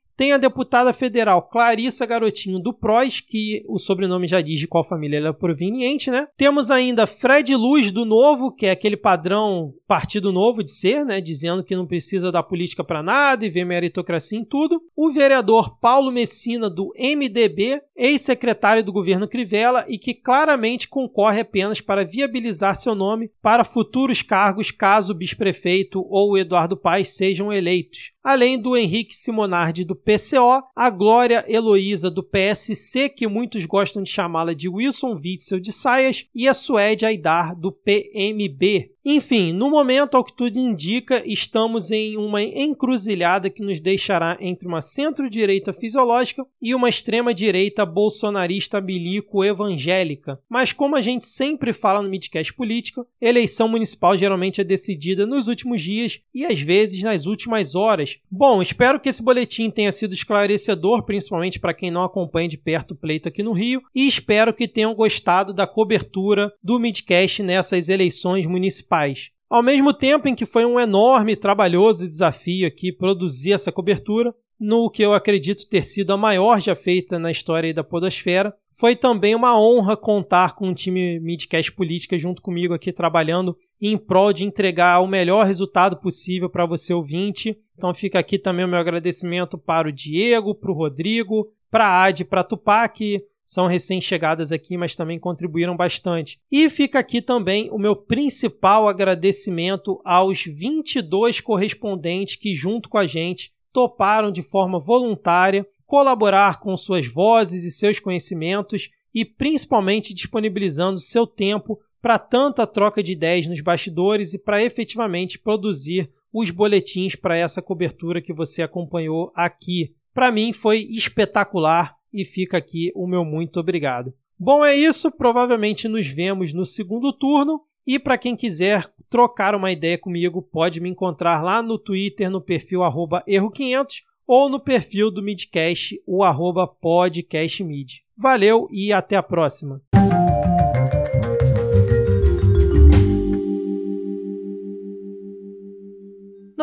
E: Tem a deputada federal Clarissa Garotinho do PROS, que o sobrenome já diz de qual família ela é proveniente, né? Temos ainda Fred Luz do Novo, que é aquele padrão Partido Novo de ser, né? Dizendo que não precisa da política para nada e vê meritocracia em tudo. O vereador Paulo Messina do MDB, ex-secretário do governo Crivella e que claramente concorre apenas para viabilizar seu nome para futuros cargos caso o bisprefeito ou o Eduardo Paes sejam eleitos além do Henrique Simonardi do PCO, a Glória Heloísa do PSC, que muitos gostam de chamá-la de Wilson Witzel de Saias, e a Suede Aidar do PMB. Enfim, no momento, ao que tudo indica, estamos em uma encruzilhada que nos deixará entre uma centro-direita fisiológica e uma extrema-direita bolsonarista bilico evangélica. Mas como a gente sempre fala no Midcast Política, eleição municipal geralmente é decidida nos últimos dias e às vezes nas últimas horas. Bom, espero que esse boletim tenha sido esclarecedor, principalmente para quem não acompanha de perto o pleito aqui no Rio, e espero que tenham gostado da cobertura do Midcast nessas eleições municipais pais. Ao mesmo tempo em que foi um enorme e trabalhoso desafio aqui produzir essa cobertura, no que eu acredito ter sido a maior já feita na história da podosfera, foi também uma honra contar com um time Midcast Política junto comigo aqui trabalhando em prol de entregar o melhor resultado possível para você ouvinte. Então fica aqui também o meu agradecimento para o Diego, para o Rodrigo, para a Ad, para a Tupac, são recém-chegadas aqui, mas também contribuíram bastante. E fica aqui também o meu principal agradecimento aos 22 correspondentes que, junto com a gente, toparam de forma voluntária colaborar com suas vozes e seus conhecimentos e principalmente disponibilizando seu tempo para tanta troca de ideias nos bastidores e para efetivamente produzir os boletins para essa cobertura que você acompanhou aqui. Para mim foi espetacular e fica aqui o meu muito obrigado. Bom, é isso. Provavelmente nos vemos no segundo turno. E para quem quiser trocar uma ideia comigo, pode me encontrar lá no Twitter, no perfil erro500 ou no perfil do Midcast, o podcastmid. Valeu e até a próxima!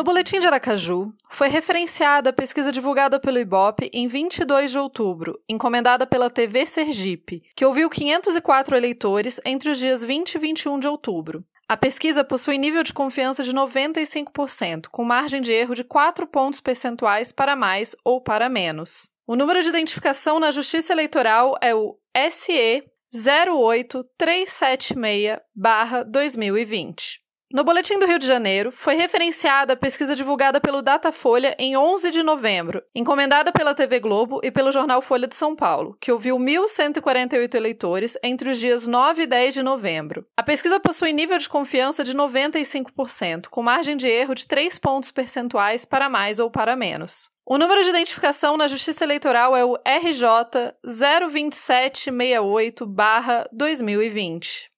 A: No Boletim de Aracaju, foi referenciada a pesquisa divulgada pelo IBOP em 22 de outubro, encomendada pela TV Sergipe, que ouviu 504 eleitores entre os dias 20 e 21 de outubro. A pesquisa possui nível de confiança de 95%, com margem de erro de 4 pontos percentuais para mais ou para menos. O número de identificação na Justiça Eleitoral é o SE 08376-2020. No Boletim do Rio de Janeiro, foi referenciada a pesquisa divulgada pelo Datafolha em 11 de novembro, encomendada pela TV Globo e pelo jornal Folha de São Paulo, que ouviu 1.148 eleitores entre os dias 9 e 10 de novembro. A pesquisa possui nível de confiança de 95%, com margem de erro de 3 pontos percentuais para mais ou para menos. O número de identificação na Justiça Eleitoral é o RJ 02768-2020.